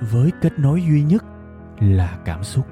với kết nối duy nhất là cảm xúc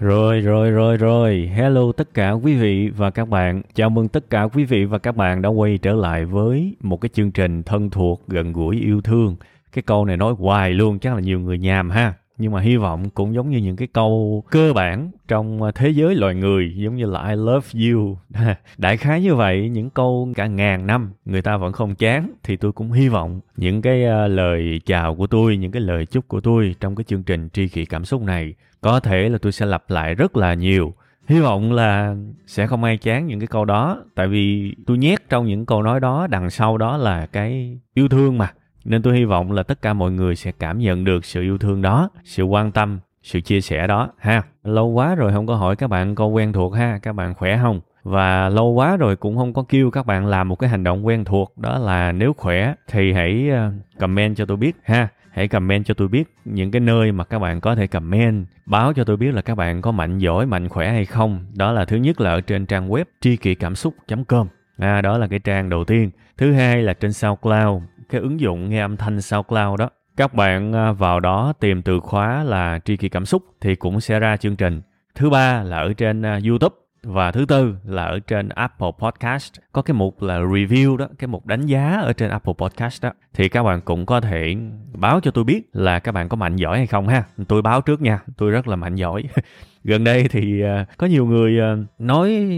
Rồi, rồi, rồi, rồi. Hello tất cả quý vị và các bạn. Chào mừng tất cả quý vị và các bạn đã quay trở lại với một cái chương trình thân thuộc, gần gũi, yêu thương. Cái câu này nói hoài luôn, chắc là nhiều người nhàm ha. Nhưng mà hy vọng cũng giống như những cái câu cơ bản trong à, thế giới loài người, giống như là I love you. Đại khái như vậy, những câu cả ngàn năm người ta vẫn không chán, thì tôi cũng hy vọng những cái à, lời chào của tôi, những cái lời chúc của tôi trong cái chương trình tri kỷ cảm xúc này có thể là tôi sẽ lặp lại rất là nhiều hy vọng là sẽ không ai chán những cái câu đó tại vì tôi nhét trong những câu nói đó đằng sau đó là cái yêu thương mà nên tôi hy vọng là tất cả mọi người sẽ cảm nhận được sự yêu thương đó sự quan tâm sự chia sẻ đó ha. Lâu quá rồi không có hỏi các bạn câu quen thuộc ha các bạn khỏe không? Và lâu quá rồi cũng không có kêu các bạn làm một cái hành động quen thuộc đó là nếu khỏe thì hãy ờ, comment cho tôi biết ha. Hãy comment cho tôi biết những cái nơi mà các bạn có thể comment báo cho tôi biết là các bạn có mạnh giỏi mạnh khỏe hay không. Đó là thứ nhất là ở trên trang web tri kỷ cảm xúc com. À, đó là cái trang đầu tiên. Thứ hai là trên SoundCloud cái ứng dụng nghe âm thanh SoundCloud đó. Các bạn à, vào đó tìm từ khóa là tri kỷ cảm xúc thì cũng sẽ ra chương trình. Thứ ba là ở trên à, YouTube và thứ tư là ở trên Apple Podcast. Có cái mục là review đó, cái mục đánh giá ở trên Apple Podcast đó. Thì các bạn cũng có thể báo cho tôi biết là các bạn có mạnh giỏi hay không ha. Tôi báo trước nha, tôi rất là mạnh giỏi. gần đây thì à, có nhiều người à, nói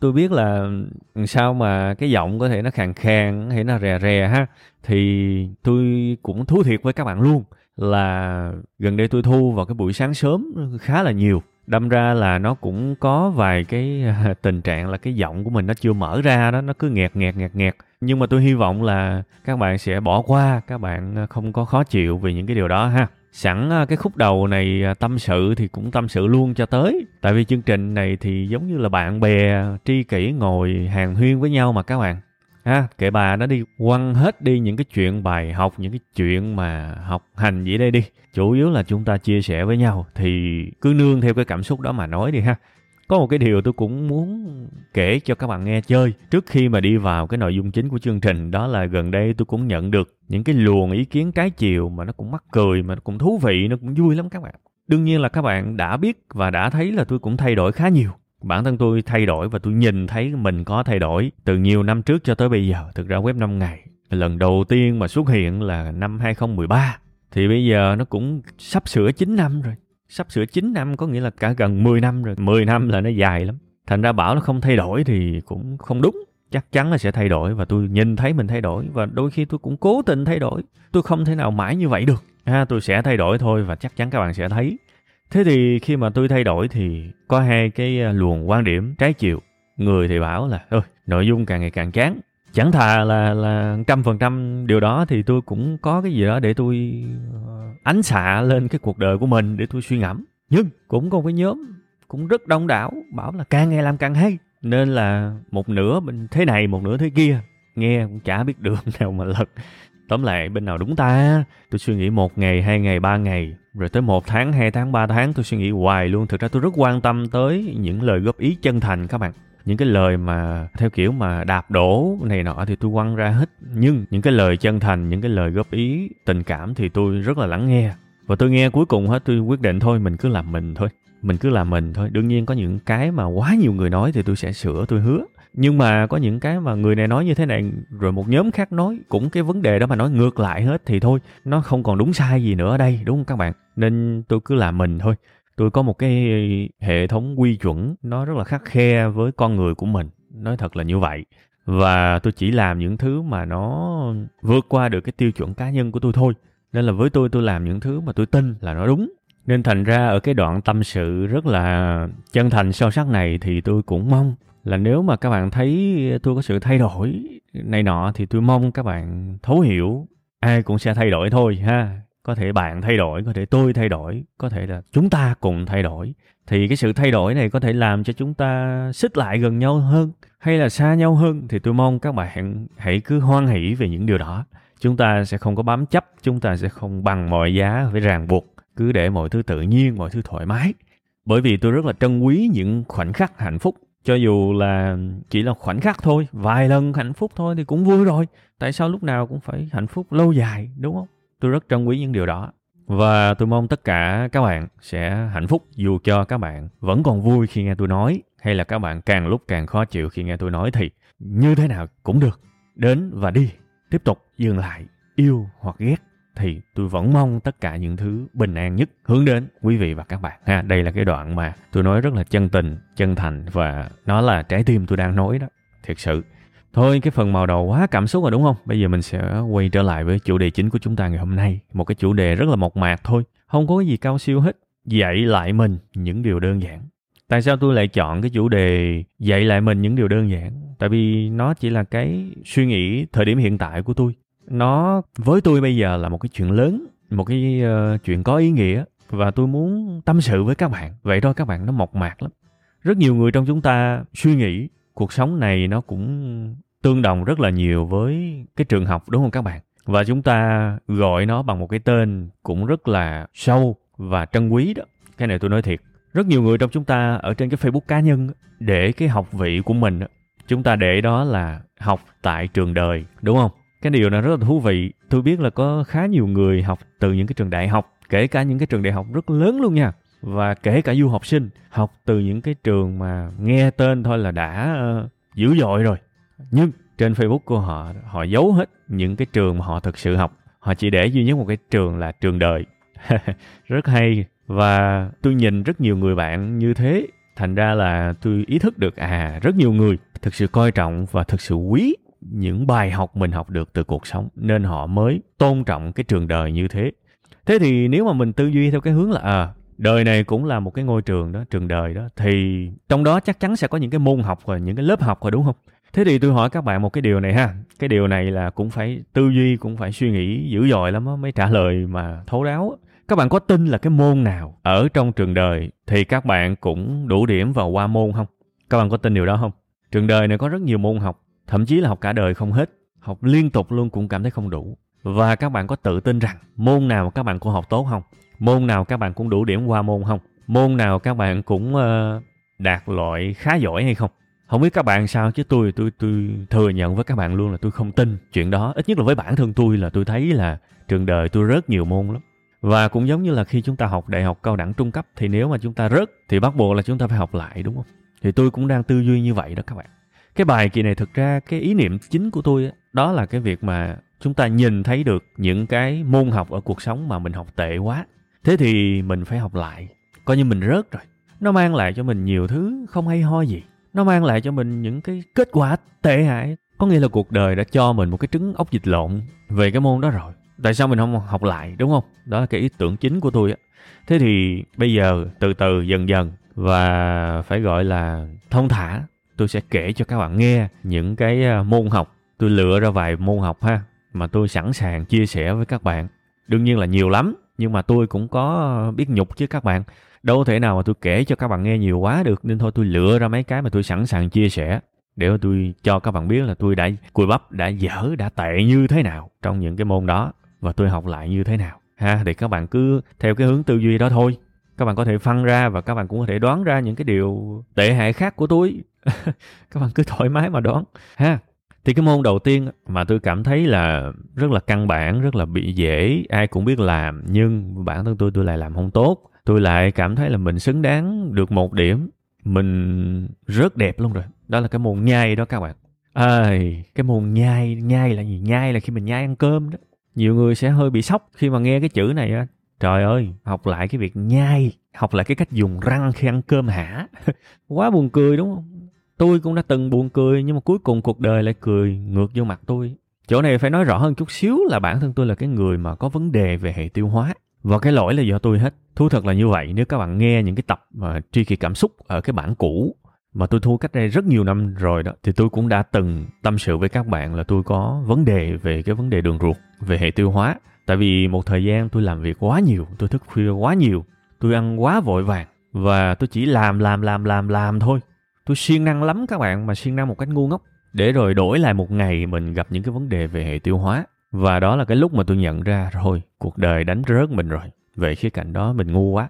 tôi biết là sao mà cái giọng có thể nó khàn khàn hay nó rè rè ha. Thì tôi cũng thú thiệt với các bạn luôn là gần đây tôi thu vào cái buổi sáng sớm khá là nhiều. Đâm ra là nó cũng có vài cái à, tình trạng là cái giọng của mình nó chưa mở ra đó, nó cứ nghẹt nghẹt nghẹt nghẹt. Nhưng mà tôi hy vọng là các bạn sẽ bỏ qua, các bạn không có khó chịu vì những cái điều đó ha sẵn à, cái khúc đầu này à, tâm sự thì cũng tâm sự luôn cho tới. Tại vì chương trình này thì giống như là bạn bè, tri kỷ ngồi hàng huyên với nhau mà các bạn. Ha kệ bà nó đi, quăng hết đi những cái chuyện bài học, những cái chuyện mà học hành gì đây đi. Chủ yếu là chúng ta chia sẻ với nhau thì cứ nương theo cái cảm xúc đó mà nói đi ha có một cái điều tôi cũng muốn kể cho các bạn nghe chơi trước khi mà đi vào cái nội dung chính của chương trình. Đó là gần đây tôi cũng nhận được những cái luồng ý kiến trái chiều mà nó cũng mắc cười, mà nó cũng thú vị, nó cũng vui lắm các bạn. Đương nhiên là các bạn đã biết và đã thấy là tôi cũng thay đổi khá nhiều. Bản thân tôi thay đổi và tôi nhìn thấy mình có thay đổi từ nhiều năm trước cho tới bây giờ, thực ra web 5 ngày. Lần đầu tiên mà xuất hiện là năm 2013 thì bây giờ nó cũng sắp sửa 9 năm rồi sắp sửa 9 năm, có nghĩa là cả gần 10 năm rồi. 10 năm là nó dài lắm. Thành ra bảo nó không thay đổi thì cũng không đúng. Chắc chắn là sẽ thay đổi và tôi nhìn thấy mình thay đổi và đôi khi tôi cũng cố tình thay đổi. Tôi không thể nào mãi như vậy được. Ha, tôi sẽ thay đổi thôi và chắc chắn các bạn sẽ thấy. Thế thì khi mà tôi thay đổi thì có hai cái à, luồng quan điểm trái chiều. Người thì bảo là ơi nội dung càng ngày càng chán. Chẳng thà là là trăm phần trăm điều đó thì tôi cũng có cái gì đó để tôi ánh xạ lên cái cuộc đời của mình để tôi suy ngẫm. Nhưng cũng có một cái nhóm cũng rất đông đảo, bảo là càng nghe làm càng hay. Nên là một nửa bên thế này, một nửa thế kia, nghe cũng chả biết đường nào mà lật. Tóm lại, bên nào đúng ta? Tôi suy nghĩ một ngày, hai ngày, ba ngày, rồi tới một tháng, hai tháng, ba tháng, tôi suy nghĩ hoài luôn. Thực ra tôi rất quan tâm tới những lời góp ý chân thành các bạn những cái lời mà theo kiểu mà đạp đổ này nọ thì tôi quăng ra hết. Nhưng những cái lời chân thành, những cái lời góp ý, tình cảm thì tôi rất là lắng nghe. Và tôi nghe cuối cùng hết, tôi quyết định thôi, mình cứ làm mình thôi. Mình cứ làm mình thôi. Đương nhiên có những cái mà quá nhiều người nói thì tôi sẽ sửa, tôi hứa. Nhưng mà có những cái mà người này nói như thế này, rồi một nhóm khác nói, cũng cái vấn đề đó mà nói ngược lại hết thì thôi. Nó không còn đúng sai gì nữa ở đây, đúng không các bạn? Nên tôi cứ làm mình thôi tôi có một cái hệ thống quy chuẩn nó rất là khắc khe với con người của mình. Nói thật là như vậy. Và tôi chỉ làm những thứ mà nó vượt qua được cái tiêu chuẩn cá nhân của tôi thôi. Nên là với tôi tôi làm những thứ mà tôi tin là nó đúng. Nên thành ra ở cái đoạn tâm sự rất là chân thành sâu sắc này thì tôi cũng mong là nếu mà các bạn thấy tôi có sự thay đổi này nọ thì tôi mong các bạn thấu hiểu. Ai cũng sẽ thay đổi thôi ha có thể bạn thay đổi, có thể tôi thay đổi, có thể là chúng ta cùng thay đổi. Thì cái sự thay đổi này có thể làm cho chúng ta xích lại gần nhau hơn hay là xa nhau hơn. Thì tôi mong các bạn hãy cứ hoan hỷ về những điều đó. Chúng ta sẽ không có bám chấp, chúng ta sẽ không bằng mọi giá phải ràng buộc, cứ để mọi thứ tự nhiên, mọi thứ thoải mái. Bởi vì tôi rất là trân quý những khoảnh khắc hạnh phúc. Cho dù là chỉ là khoảnh khắc thôi, vài lần hạnh phúc thôi thì cũng vui rồi. Tại sao lúc nào cũng phải hạnh phúc lâu dài, đúng không? Tôi rất trân quý những điều đó. Và tôi mong tất cả các bạn sẽ hạnh phúc dù cho các bạn vẫn còn vui khi nghe tôi nói, hay là các bạn càng lúc càng khó chịu khi nghe tôi nói thì như thế nào cũng được. Đến và đi. Tiếp tục dừng lại. Yêu hoặc ghét thì tôi vẫn mong tất cả những thứ bình an nhất hướng đến quý vị và các bạn, ha. Đây là cái đoạn mà tôi nói rất là chân tình, chân thành và nó là trái tim tôi đang nói đó, thiệt sự thôi cái phần màu đầu quá cảm xúc rồi đúng không? Bây giờ mình sẽ quay trở lại với chủ đề chính của chúng ta ngày hôm nay. Một cái chủ đề rất là mộc mạc thôi. Không có cái gì cao siêu hết. Dạy lại mình những điều đơn giản. Tại sao tôi lại chọn cái chủ đề dạy lại mình những điều đơn giản? Tại vì nó chỉ là cái suy nghĩ thời điểm hiện tại của tôi. Nó với tôi bây giờ là một cái chuyện lớn một cái uh, chuyện có ý nghĩa và tôi muốn tâm sự với các bạn. Vậy thôi các bạn nó mộc mạc lắm. Rất nhiều người trong chúng ta suy nghĩ cuộc sống này nó cũng tương đồng rất là nhiều với cái trường học, đúng không các bạn? Và chúng ta gọi nó bằng một cái tên cũng rất là sâu và trân quý đó. Cái này tôi nói thiệt, rất nhiều người trong chúng ta ở trên cái facebook cá nhân để cái học vị của mình chúng ta để đó là học tại trường đời, đúng không? Cái điều này rất là thú vị. Tôi biết là có khá nhiều người học từ những cái trường đại học, kể cả những cái trường đại học rất lớn luôn nha và kể cả du học sinh học từ những cái trường mà nghe tên thôi là đã uh, dữ dội rồi. Nhưng trên facebook của họ họ giấu hết những cái trường mà họ thực sự học. Họ chỉ để duy nhất một cái trường là trường đời. Rất hay. Và tôi nhìn rất nhiều người bạn như thế. Thành ra là tôi ý thức được à rất nhiều người thực sự coi trọng và thực sự quý những bài học mình học được từ cuộc sống. Nên họ mới tôn trọng cái trường đời như thế. Thế thì nếu mà mình tư duy theo cái hướng là à đời này cũng là một cái ngôi trường đó trường đời đó. Thì trong đó chắc chắn sẽ có những cái môn học và những cái lớp học rồi đúng không? Thế thì tôi hỏi các bạn một cái điều này ha. Cái điều này là cũng phải tư duy cũng phải suy nghĩ dữ dội lắm đó, mới trả lời mà thấu đáo các bạn có tin là cái môn nào ở trong trường đời thì các bạn cũng đủ điểm vào qua môn không? Các bạn có tin điều đó không? Trường đời này có rất nhiều môn học thậm chí là học cả đời không hết học liên tục luôn cũng cảm thấy không đủ. Và các bạn có tự tin rằng môn nào các bạn cũng học tốt không? Môn nào các bạn cũng đủ điểm qua môn không? Môn nào các bạn cũng uh, đạt loại khá giỏi hay không? Không biết các bạn sao chứ tôi tôi tôi thừa nhận với các bạn luôn là tôi không tin chuyện đó. Ít nhất là với bản thân tôi là tôi thấy là trường đời tôi rớt nhiều môn lắm. Và cũng giống như là khi chúng ta học đại học cao đẳng trung cấp thì nếu mà chúng ta rớt thì bắt buộc là chúng ta phải học lại đúng không? Thì tôi cũng đang tư duy như vậy đó các bạn. Cái bài kỳ này thực ra cái ý niệm chính của tôi đó là cái việc mà chúng ta nhìn thấy được những cái môn học ở cuộc sống mà mình học tệ quá thế thì mình phải học lại. Coi như mình rớt rồi. Nó mang lại cho mình nhiều thứ không hay ho gì. Nó mang lại cho mình những cái kết quả tệ hại. Có nghĩa là cuộc đời đã cho mình một cái trứng ốc dịch lộn về cái môn đó rồi. Tại sao mình không học lại, đúng không? Đó là cái ý tưởng chính của tôi á. Thế thì bây giờ từ từ, dần dần và phải gọi là thông thả, tôi sẽ kể cho các bạn nghe những cái à, môn học. Tôi lựa ra vài môn học ha, mà tôi sẵn sàng chia sẻ với các bạn. Đương nhiên là nhiều lắm nhưng mà tôi cũng có biết nhục chứ các bạn. Đâu thể nào mà tôi kể cho các bạn nghe nhiều quá được. Nên thôi tôi lựa ra mấy cái mà tôi sẵn sàng chia sẻ. Để tôi cho các bạn biết là tôi đã cùi bắp, đã dở, đã tệ như thế nào trong những cái môn đó. Và tôi học lại như thế nào. Ha, thì các bạn cứ theo cái hướng tư duy đó thôi. Các bạn có thể phân ra và các bạn cũng có thể đoán ra những cái điều tệ hại khác của tôi. Các bạn cứ thoải mái mà đoán. Ha thì cái môn đầu tiên mà tôi cảm thấy là rất là căn bản rất là bị dễ ai cũng biết làm nhưng bản thân tôi tôi lại làm không tốt. Tôi lại cảm thấy là mình xứng đáng được một điểm. Mình rất đẹp luôn rồi. Đó là cái môn nhai đó các bạn. À, cái môn nhai nhai là gì? Nhai là khi mình nhai ăn cơm đó. Nhiều người sẽ hơi bị sốc khi mà nghe cái chữ này á. Trời ơi học lại cái việc nhai học lại cái cách dùng răng khi ăn cơm hả? Quá buồn cười đúng không? Tôi cũng đã từng buồn cười, nhưng mà cuối cùng cuộc đời lại cười ngược vô mặt tôi. Chỗ này phải nói rõ hơn chút xíu là bản thân tôi là cái người mà có vấn đề về hệ tiêu hóa. Và cái lỗi là do tôi hết. Thú thật là như vậy, nếu các bạn nghe những cái tập mà tri kỳ cảm xúc ở cái bản cũ mà tôi thu cách đây rất nhiều năm rồi đó, thì tôi cũng đã từng tâm sự với các bạn là tôi có vấn đề về cái vấn đề đường ruột, về hệ tiêu hóa. Tại vì một thời gian tôi làm việc quá nhiều, tôi thức khuya quá nhiều, tôi ăn quá vội vàng và tôi chỉ làm làm làm làm làm thôi tôi siêng năng lắm các bạn, mà siêng năng một cách ngu ngốc. Để rồi đổi lại một ngày mình gặp những cái vấn đề về hệ tiêu hóa. Và đó là cái lúc mà tôi nhận ra rồi cuộc đời đánh rớt mình rồi. Về khía cạnh đó mình ngu quá.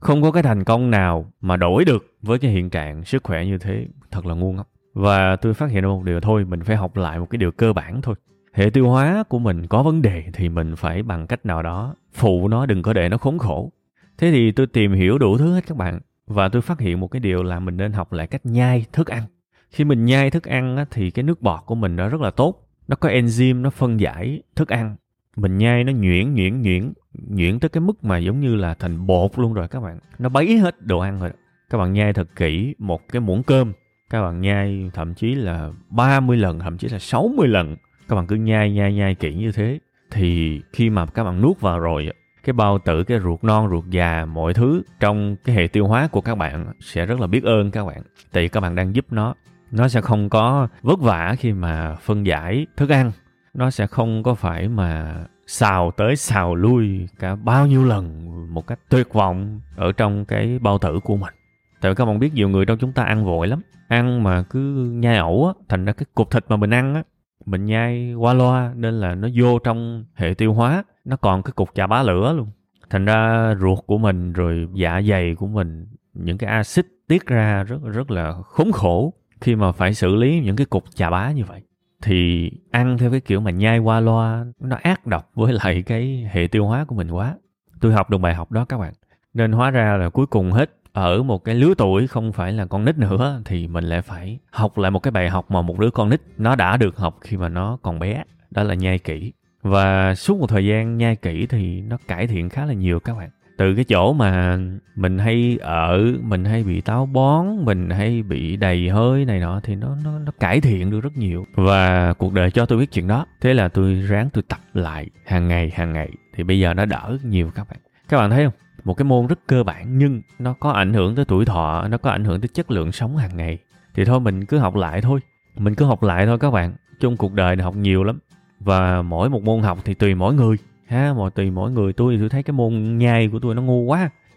Không có cái thành công nào mà đổi được với cái hiện trạng sức khỏe như thế. Thật là ngu ngốc. Và tôi phát hiện ra một điều, thôi, mình phải học lại một cái điều cơ bản thôi. Hệ tiêu hóa của mình có vấn đề thì mình phải bằng cách nào đó. Phụ nó đừng có để nó khốn khổ. Thế thì tôi tìm hiểu đủ thứ hết các bạn và tôi phát hiện một cái điều là mình nên học lại cách nhai thức ăn. Khi mình nhai thức ăn á, thì cái nước bọt của mình nó rất là tốt. Nó có enzyme nó phân giải thức ăn. Mình nhai nó nhuyễn nhuyễn nhuyễn nhuyễn tới cái mức mà giống như là thành bột luôn rồi các bạn. Nó bấy hết đồ ăn rồi các bạn nhai thật kỹ một cái muỗng cơm. Các bạn nhai thậm chí là 30 lần thậm chí là 60 lần. Các bạn cứ nhai nhai nhai kỹ như thế. Thì khi mà các bạn nuốt vào rồi cái bao tử, cái ruột non, ruột già, mọi thứ trong cái hệ tiêu hóa của các bạn sẽ rất là biết ơn các bạn. Tại vì các bạn đang giúp nó nó sẽ không có vất vả khi mà phân giải thức ăn. Nó sẽ không có phải mà xào tới xào lui cả bao nhiêu lần một cách tuyệt vọng ở trong cái bao tử của mình. Tại vì các bạn biết nhiều người trong chúng ta ăn vội lắm. Ăn mà cứ nhai ẩu á, thành ra cái cục thịt mà mình ăn á mình nhai qua loa nên là nó vô trong hệ tiêu hóa, nó còn cái cục chà bá lửa luôn. Thành ra ruột của mình rồi dạ dày của mình, những cái axit tiết ra rất rất là khốn khổ khi mà phải xử lý những cái cục chà bá như vậy. Thì ăn theo cái kiểu mà nhai qua loa, nó ác độc với lại cái hệ tiêu hóa của mình quá. Tôi học được bài học đó các bạn. Nên hóa ra là cuối cùng hết ở một cái lứa tuổi không phải là con nít nữa thì mình lại phải học lại một cái bài học mà một đứa con nít nó đã được học khi mà nó còn bé. Đó là nhai kỹ. Và suốt một thời gian nhai kỹ thì nó cải thiện khá là nhiều các bạn. Từ cái chỗ mà mình hay ở, mình hay bị táo bón, mình hay bị đầy hơi này nọ thì nó nó nó cải thiện được rất nhiều. Và cuộc đời cho tôi biết chuyện đó. Thế là tôi ráng tôi tập lại hàng ngày hàng ngày. Thì bây giờ nó đỡ nhiều các bạn. Các bạn thấy không? Một cái môn rất cơ bản nhưng nó có ảnh hưởng tới tuổi thọ, nó có ảnh hưởng tới chất lượng sống hàng ngày. Thì thôi, mình cứ học lại thôi. Mình cứ học lại thôi các bạn. Trong cuộc đời này học nhiều lắm. Và mỗi một môn học thì tùy mỗi người, ha mọi tùy mỗi người. Tôi thì tôi thấy cái môn nhai của tôi nó ngu quá.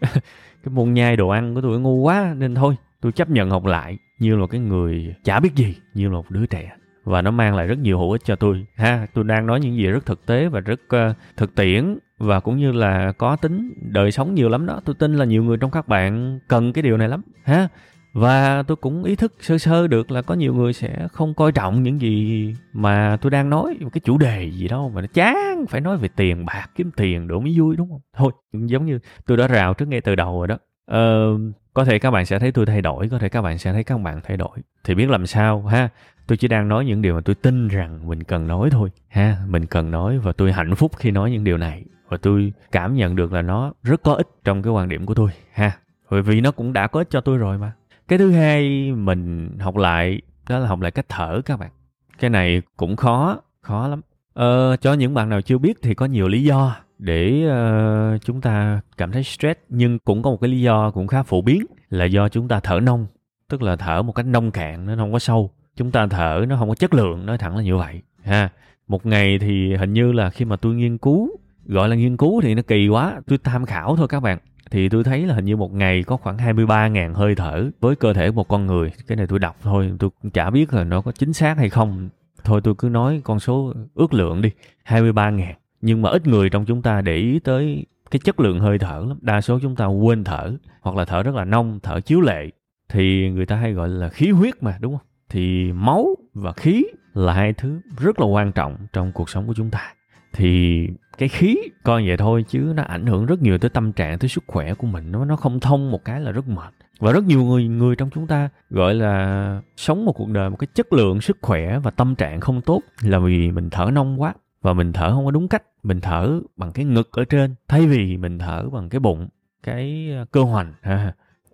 Cái môn nhai đồ ăn của tôi nó ngu quá. Nên thôi, tôi chấp nhận học lại. Như là cái người chả biết gì, như là một đứa trẻ và nó mang lại rất nhiều hữu ích cho tôi. Ha tôi đang nói những gì rất thực tế và rất uh, thực tiễn và cũng như là có tính đời sống nhiều lắm đó. Tôi tin là nhiều người trong các bạn cần cái điều này lắm. Ha và tôi cũng ý thức sơ sơ được là có nhiều người sẽ không coi trọng những gì mà tôi đang nói một cái chủ đề gì đâu mà nó chán phải nói về tiền bạc kiếm tiền đủ mới vui đúng không? Thôi giống như tôi đã rào trước ngay từ đầu rồi đó. Ờ, có thể các bạn sẽ thấy tôi thay đổi có thể các bạn sẽ thấy các bạn thay đổi. Thì biết làm sao ha? Tôi chỉ đang nói những điều mà tôi tin rằng mình cần nói thôi ha. Mình cần nói và tôi hạnh phúc khi nói những điều này. Và tôi cảm nhận được là nó rất có ích trong cái quan điểm của tôi ha. Bởi vì nó cũng đã có ích cho tôi rồi mà. Cái thứ hai mình học lại đó là học lại cách thở các bạn. Cái này cũng khó khó lắm. Ờ, cho những bạn nào chưa biết thì có nhiều lý do để uh, chúng ta cảm thấy stress nhưng cũng có một cái lý do cũng khá phổ biến là do chúng ta thở nông tức là thở một cách nông cạn nó không có sâu chúng ta thở nó không có chất lượng nói thẳng là như vậy ha một ngày thì hình như là khi mà tôi nghiên cứu gọi là nghiên cứu thì nó kỳ quá tôi tham khảo thôi các bạn thì tôi thấy là hình như một ngày có khoảng 23.000 hơi thở với cơ thể một con người. Cái này tôi đọc thôi, tôi cũng chả biết là nó có chính xác hay không. Thôi tôi cứ nói con số ước lượng đi, 23.000. Nhưng mà ít người trong chúng ta để ý tới cái chất lượng hơi thở lắm. Đa số chúng ta quên thở, hoặc là thở rất là nông, thở chiếu lệ. Thì người ta hay gọi là khí huyết mà, đúng không? Thì máu và khí là hai thứ rất là quan trọng trong cuộc sống của chúng ta. Thì cái khí coi vậy thôi chứ nó ảnh hưởng rất nhiều tới tâm trạng, tới sức khỏe của mình. Nó nó không thông một cái là rất mệt. Và rất nhiều người người trong chúng ta gọi là sống một cuộc đời, một cái chất lượng sức khỏe và tâm trạng không tốt là vì mình thở nông quá. Và mình thở không có đúng cách. Mình thở bằng cái ngực ở trên, thay vì mình thở bằng cái bụng, cái ờ, cơ hoành.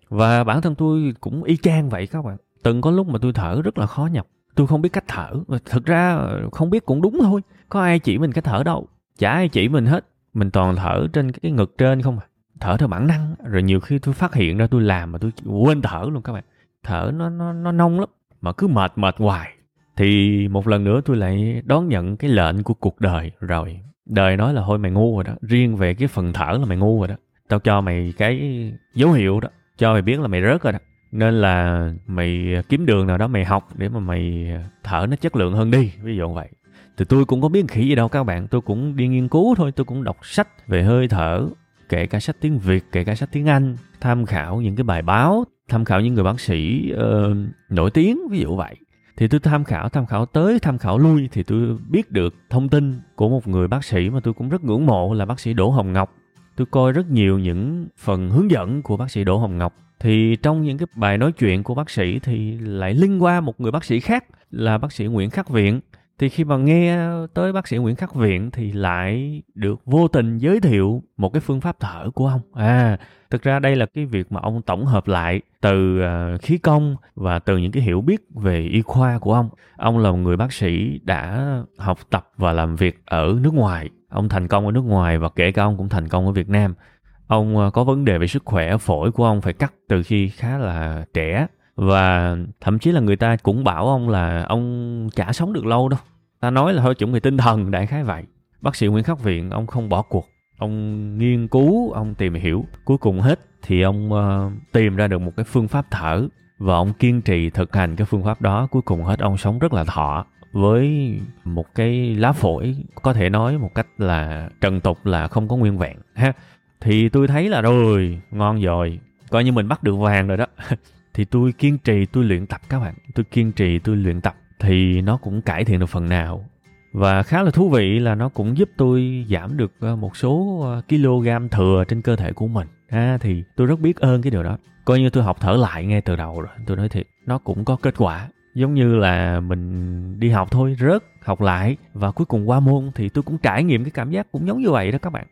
Và bản thân tôi cũng y chang vậy các bạn từng có lúc mà tôi thở rất là khó nhọc, tôi không biết cách thở. Thực ra không biết cũng đúng thôi. Có ai chỉ mình cách thở đâu. Chả ai chỉ mình hết. Mình toàn thở trên cái ngực trên không à. Thở theo bản năng. Rồi nhiều khi tôi phát hiện ra tôi làm mà tôi quên thở luôn các bạn. Thở nó nó nó nông lắm. Mà cứ mệt mệt hoài. Thì một lần nữa tôi lại đón nhận cái lệnh của cuộc đời rồi. Đời nói là thôi mày ngu rồi đó. Riêng về cái phần thở là mày ngu rồi đó. Tao cho mày cái dấu hiệu đó. Cho mày biết là mày rớt rồi đó nên là mày kiếm đường nào đó mày học để mà mày thở nó chất lượng hơn đi ví dụ vậy. Thì tôi cũng có biết khỉ gì đâu các bạn. Tôi cũng đi nghiên cứu thôi tôi cũng đọc sách về hơi thở kể cả sách tiếng việt kể cả sách tiếng anh tham khảo những cái bài báo tham khảo những người bác sĩ uh, nổi tiếng ví dụ vậy. Thì tôi tham khảo tham khảo tới tham khảo lui thì tôi biết được thông tin của một người bác sĩ mà tôi cũng rất ngưỡng mộ là bác sĩ Đỗ Hồng Ngọc. Tôi coi rất nhiều những phần hướng dẫn của bác sĩ Đỗ Hồng Ngọc thì trong những cái bài nói chuyện của bác sĩ thì lại liên qua một người bác sĩ khác, là bác sĩ Nguyễn Khắc Viện. Thì khi mà nghe tới bác sĩ Nguyễn Khắc Viện thì lại được vô tình giới thiệu một cái phương pháp thở của ông. À thực ra đây là cái việc mà ông tổng hợp lại từ à, khí công và từ những cái hiểu biết về y khoa của ông. Ông là một người bác sĩ đã học tập và làm việc ở nước ngoài. Ông thành công ở nước ngoài và kể cả ông cũng thành công ở Việt Nam ông ờ, có vấn đề về sức khỏe phổi của ông phải cắt từ khi khá là trẻ. Và thậm chí là người ta cũng bảo ông là ông chả sống được lâu đâu. Ta nói là hơi chuẩn bị tinh thần đại khái vậy. Bác sĩ nguyễn khắc viện ông không bỏ cuộc. Ông nghiên cứu ông tìm hiểu. Cuối cùng hết thì ông uh, tìm ra được một cái phương pháp thở. Và ông kiên trì thực hành cái phương pháp đó. Cuối cùng hết ông sống rất là thọ. Với một cái lá phổi có thể nói một cách là trần tục là không có nguyên vẹn ha thì tôi thấy là rồi ngon rồi. Coi như mình bắt được vàng rồi đó. Thì tôi kiên trì tôi luyện tập các bạn. Tôi kiên trì tôi luyện tập. Thì nó cũng cải thiện được phần nào. Và khá là thú vị là nó cũng giúp tôi giảm được ờ, một số ờ, kg thừa trên cơ thể của mình. À, thì tôi rất biết ơn cái điều đó. Coi như tôi học thở lại ngay từ đầu rồi tôi nói thiệt nó cũng có kết quả. Giống như là mình đi học thôi rớt học lại và cuối cùng qua môn thì tôi cũng trải nghiệm cái cảm giác cũng giống như vậy đó các bạn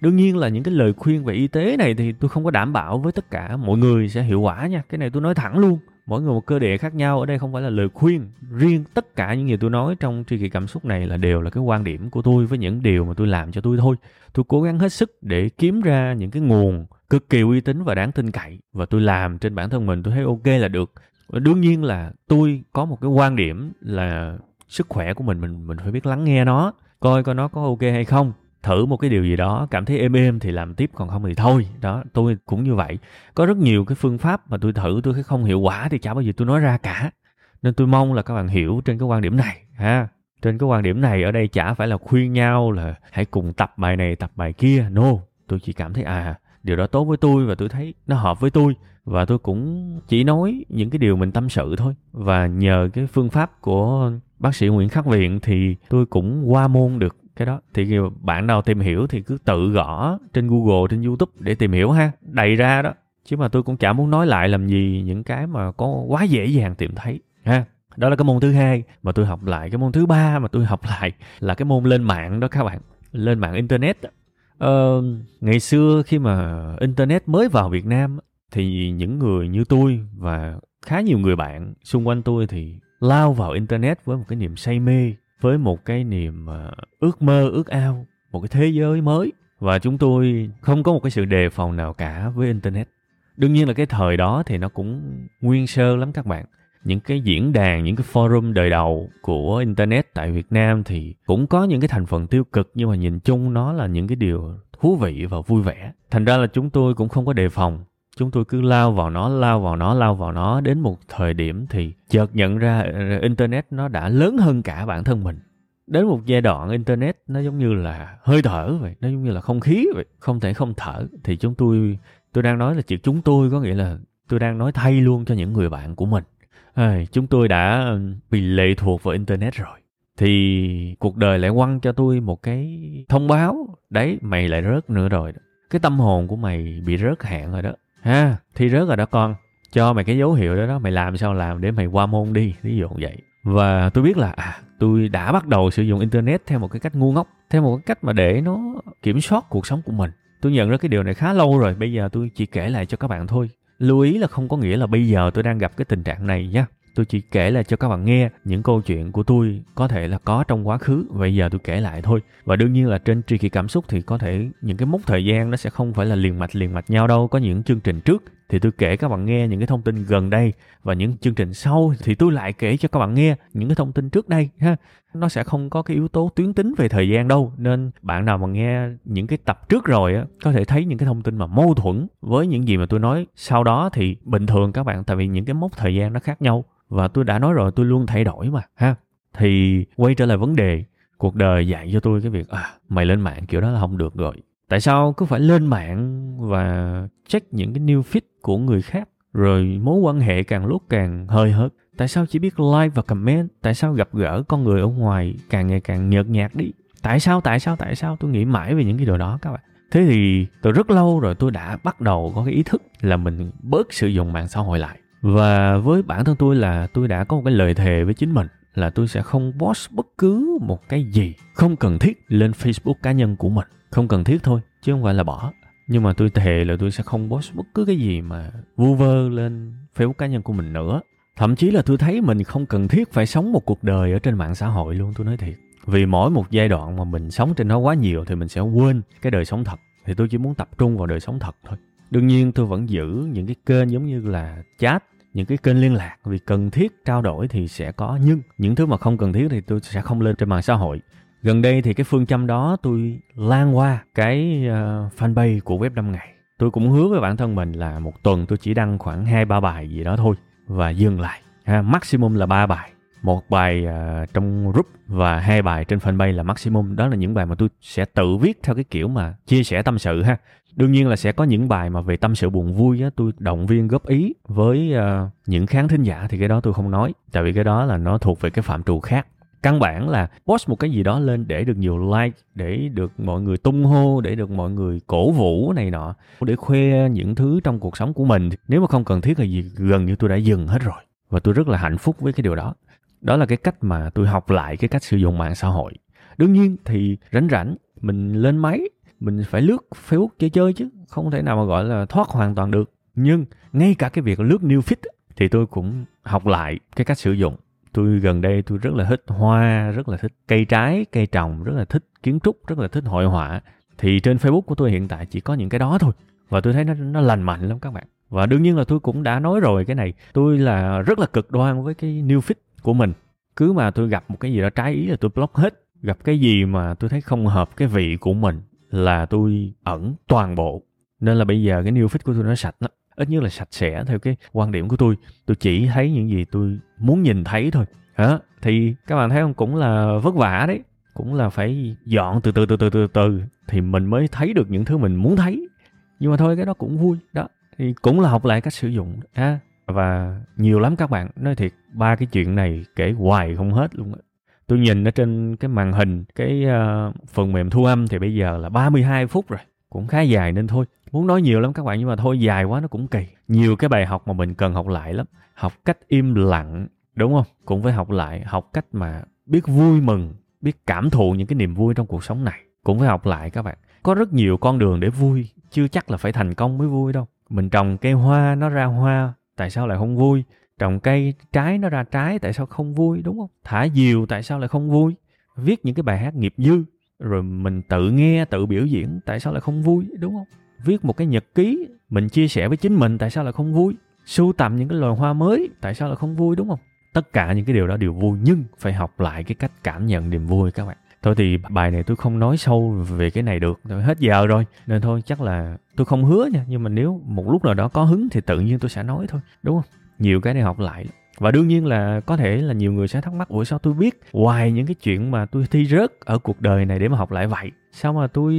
đương nhiên là những cái lời khuyên về y tế này thì tôi không có đảm bảo với tất cả. Mọi người sẽ hiệu quả nha. Cái này tôi nói thẳng luôn. Mỗi người một cơ địa khác nhau. Ở đây không phải là lời khuyên. Riêng tất cả những gì tôi nói trong tri kỷ cảm xúc này là đều là cái quan điểm của tôi với những điều mà tôi làm cho tôi thôi. Tôi cố gắng hết sức để kiếm ra những cái nguồn cực kỳ uy tín và đáng tin cậy. Và tôi làm trên bản thân mình, tôi thấy ok là được. Và đương nhiên là tôi có một cái quan điểm là sức khỏe của mình mình mình phải biết lắng nghe nó, coi coi nó có ok hay không thử một cái điều gì đó, cảm thấy êm êm thì làm tiếp, còn không thì thôi. Đó, tôi cũng như vậy. Có rất nhiều cái phương pháp mà tôi thử, tôi thấy không hiệu quả thì chả bao giờ tôi nói ra cả. Nên tôi mong là các bạn hiểu trên cái quan điểm này, ha. Trên cái quan điểm này, ở đây chả phải là khuyên nhau là hãy cùng tập bài này, tập bài kia. No, tôi chỉ cảm thấy à điều đó tốt với tôi và tôi thấy nó hợp với tôi. Và tôi cũng chỉ nói những cái điều mình tâm sự thôi. Và nhờ cái phương pháp của bác sĩ Nguyễn Khắc Viện thì tôi cũng qua môn được cái đó thì bạn nào tìm hiểu thì cứ tự gõ trên Google trên YouTube để tìm hiểu ha đầy ra đó. Chứ mà tôi cũng chả muốn nói lại làm gì những cái mà có quá dễ dàng tìm thấy ha. Đó là cái môn thứ hai mà tôi học lại. Cái môn thứ ba mà tôi học lại là cái môn lên mạng đó các bạn lên mạng internet ờ, ngày xưa khi mà internet mới vào Việt Nam thì những người như tôi và khá nhiều người bạn xung quanh tôi thì lao vào internet với một cái niềm say mê với một cái niềm à, ước mơ, ước ao, một cái thế giới mới. Và chúng tôi không có một cái sự đề phòng nào cả với internet. Đương nhiên là cái thời đó thì nó cũng nguyên sơ lắm các bạn. Những cái diễn đàn, những cái forum đời đầu của internet tại Việt Nam thì cũng có những cái thành phần tiêu cực, nhưng mà nhìn chung nó là những cái điều thú vị và vui vẻ. Thành ra là chúng tôi cũng không có đề phòng chúng tôi cứ lao vào nó lao vào nó lao vào nó. Đến một thời điểm thì chợt nhận ra ờ, internet nó đã lớn hơn cả bản thân mình. Đến một giai đoạn internet nó giống như là hơi thở vậy nó giống như là không khí vậy không thể không thở. Thì chúng tôi tôi đang nói là chữ chúng tôi có nghĩa là tôi đang nói thay luôn cho những người bạn của mình. À, chúng tôi đã bị lệ thuộc vào internet rồi. Thì cuộc đời lại quăng cho tôi một cái thông báo. Đấy mày lại rớt nữa rồi cái tâm hồn của mày bị rớt hạn rồi đó ha, thi rớt rồi đó con. Cho mày cái dấu hiệu đó đó, mày làm sao làm để mày qua môn đi, ví dụ vậy. Và tôi biết là à tôi đã bắt đầu sử dụng internet theo một cái cách ngu ngốc, theo một cái cách mà để nó kiểm soát cuộc sống của mình. Tôi nhận ra cái điều này khá lâu rồi, bây giờ tôi chỉ kể lại cho các bạn thôi. Lưu ý là không có nghĩa là bây giờ tôi đang gặp cái tình trạng này nhé tôi chỉ kể lại cho các bạn nghe những câu chuyện của tôi có thể là có trong quá khứ, bây giờ tôi kể lại thôi. Và đương nhiên là trên tri kỷ cảm xúc thì có thể những cái mốc thời gian nó sẽ không phải là liền mạch liền mạch nhau đâu. Có những chương trình trước thì tôi kể các bạn nghe những cái thông tin gần đây và những chương trình sau thì tôi lại kể cho các bạn nghe những cái thông tin trước đây, ha. Nó sẽ không có cái yếu tố tuyến tính về thời gian đâu. Nên bạn nào mà nghe những cái tập trước rồi á, có thể thấy những cái thông tin mà mâu thuẫn với những gì mà tôi nói sau đó thì bình thường các bạn, tại vì những cái mốc thời gian nó khác nhau. Và tôi đã nói rồi, tôi luôn thay đổi mà, ha. Thì quay trở lại vấn đề cuộc đời dạy cho tôi cái việc à mày lên mạng kiểu đó là không được rồi. Tại sao cứ phải lên mạng và check những cái new feed của người khác, rồi mối quan hệ càng lúc càng hơi hớt. Tại sao chỉ biết like và comment? Tại sao gặp gỡ con người ở ngoài càng ngày càng nhợt nhạt đi? Tại sao tại sao tại sao? Tôi nghĩ mãi về những cái điều đó các bạn. Thế thì từ rất lâu rồi tôi đã bắt đầu có cái ý thức là mình bớt sử dụng mạng xã hội lại. Và với bản thân tôi là tôi đã có một cái lời thề với chính mình là tôi sẽ không post bất cứ một cái gì không cần thiết lên Facebook cá nhân của mình. Không cần thiết thôi, chứ không phải là bỏ nhưng mà tôi thề là tôi sẽ không post bất cứ cái gì mà vu vơ lên Facebook cá nhân của mình nữa. Thậm chí là tôi thấy mình không cần thiết phải sống một cuộc đời ở trên mạng xã hội luôn, tôi nói thiệt. Vì mỗi một giai đoạn mà mình sống trên nó quá nhiều thì mình sẽ quên cái đời sống thật. Thì tôi chỉ muốn tập trung vào đời sống thật thôi. Đương nhiên tôi vẫn giữ những cái kênh giống như là chat, những cái kênh liên lạc. Vì cần thiết trao đổi thì sẽ có, nhưng những thứ mà không cần thiết thì tôi sẽ không lên trên mạng xã hội gần đây thì cái phương châm đó tôi lan qua cái uh, fanpage của web 5 ngày. Tôi cũng hứa với bản thân mình là một tuần tôi chỉ đăng khoảng hai ba bài gì đó thôi và dừng lại. Ha, maximum là ba bài. Một bài uh, trong group và hai bài trên fanpage là maximum. Đó là những bài mà tôi sẽ tự viết theo cái kiểu mà chia sẻ tâm sự ha. Đương nhiên là sẽ có những bài mà về tâm sự buồn vui á tôi động viên góp ý với uh, những khán thính giả thì cái đó tôi không nói tại vì cái đó là nó thuộc về cái phạm trù khác căn bản là post một cái gì đó lên để được nhiều like, để được mọi người tung hô, để được mọi người cổ vũ này nọ, để khoe những thứ trong cuộc sống của mình. Nếu mà không cần thiết là gì, gần như tôi đã dừng hết rồi. Và tôi rất là hạnh phúc với cái điều đó. Đó là cái cách mà tôi học lại cái cách sử dụng mạng xã hội. Đương nhiên thì rảnh rảnh, mình lên máy, mình phải lướt facebook chơi chơi chứ, không thể nào mà gọi là thoát hoàn toàn được. Nhưng ngay cả cái việc lướt new feed thì tôi cũng học lại cái cách sử dụng tôi gần đây tôi rất là thích hoa, rất là thích cây trái, cây trồng, rất là thích kiến trúc, rất là thích hội họa. Thì trên facebook của tôi hiện tại chỉ có những cái đó thôi. Và tôi thấy nó nó lành mạnh lắm các bạn. Và đương nhiên là tôi cũng đã nói rồi, cái này tôi là rất là cực đoan với cái new fit của mình. Cứ mà tôi gặp một cái gì đó trái ý là tôi block hết. Gặp cái gì mà tôi thấy không hợp cái vị của mình là tôi ẩn toàn bộ. Nên là bây giờ cái new fit của tôi nó sạch lắm ít nhất là sạch sẽ theo cái quan điểm của tôi. Tôi chỉ thấy những gì tôi muốn nhìn thấy thôi. Hả? Thì các bạn thấy không? Cũng là vất vả đấy. Cũng là phải dọn từ từ từ từ từ từ thì mình mới thấy được những thứ mình muốn thấy. Nhưng mà thôi cái đó cũng vui. Đó. Thì cũng là học lại cách sử dụng ha. Và nhiều lắm các bạn. Nói thiệt ba cái chuyện này kể hoài không hết luôn tôi nhìn ở trên cái màn hình cái uh, phần mềm thu âm thì bây giờ là 32 phút rồi cũng khá dài nên thôi, muốn nói nhiều lắm các bạn, nhưng mà thôi, dài quá nó cũng kỳ. Nhiều cái bài học mà mình cần học lại lắm. Học cách im lặng, đúng không? Cũng phải học lại, học cách mà biết vui mừng, biết cảm thụ những cái niềm vui trong cuộc sống này. Cũng phải học lại các bạn. Có rất nhiều con đường để vui, chưa chắc là phải thành công mới vui đâu. Mình trồng cây hoa, nó ra hoa, tại sao lại không vui? Trồng cây trái, nó ra trái, tại sao không vui, đúng không? Thả diều, tại sao lại không vui? Viết những cái bài hát nghiệp dư rồi mình tự nghe, tự biểu diễn, tại sao lại không vui, đúng không? Viết một cái nhật ký, mình chia sẻ với chính mình, tại sao lại không vui? Sưu tầm những cái loài hoa mới, tại sao lại không vui, đúng không? Tất cả những cái điều đó đều vui, nhưng phải học lại cái cách cảm nhận niềm vui các bạn. Thôi thì bài này tôi không nói sâu về cái này được hết giờ rồi. Nên thôi, chắc là tôi không hứa nha, nhưng mà nếu một lúc nào đó có hứng thì tự nhiên tôi sẽ nói thôi, đúng không? Nhiều cái để học lại và đương nhiên là có thể là nhiều người sẽ thắc mắc, ủa, sao tôi biết hoài những cái chuyện mà tôi thi rớt ở cuộc đời này để mà học lại vậy? Sao mà tôi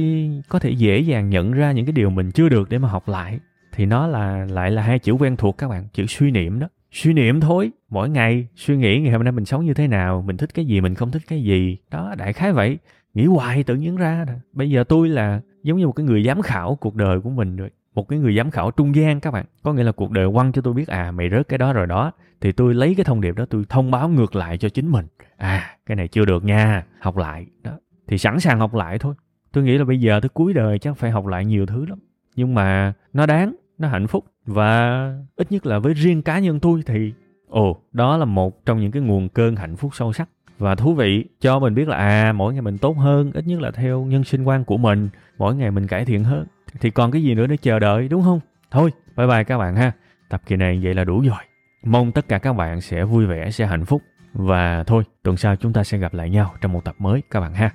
có thể dễ dàng nhận ra những cái điều mình chưa được để mà học lại? Thì nó là, lại là hai chữ quen thuộc các bạn, chữ suy niệm đó. Suy niệm thôi, mỗi ngày suy nghĩ ngày hôm nay mình sống như thế nào, mình thích cái gì, mình không thích cái gì. Đó, đại khái vậy. Nghĩ hoài tự nhiên ra rồi bây giờ tôi là giống như một cái người giám khảo cuộc đời của mình rồi một cái người giám khảo trung gian các bạn. Có nghĩa là cuộc đời quăng cho tôi biết à mày rớt cái đó rồi đó, thì tôi lấy cái thông điệp đó tôi thông báo ngược lại cho chính mình. À cái này chưa được nha, học lại. Đó, thì sẵn sàng học lại thôi. Tôi nghĩ là bây giờ tới cuối đời chắc phải học lại nhiều thứ lắm. Nhưng mà nó đáng, nó hạnh phúc và ít nhất là với riêng cá nhân tôi thì, ồ, đó là một trong những cái nguồn cơn hạnh phúc sâu sắc. Và thú vị, cho mình biết là à mỗi ngày mình tốt hơn, ít nhất là theo nhân sinh quan của mình, mỗi ngày mình cải thiện hơn thì còn cái gì nữa để chờ đợi, đúng không? Thôi, bye bye các bạn ha. Tập kỳ này vậy là đủ rồi. Mong tất cả các bạn sẽ vui vẻ, sẽ hạnh phúc. Và thôi, tuần sau chúng ta sẽ gặp lại nhau trong một tập mới, các bạn ha.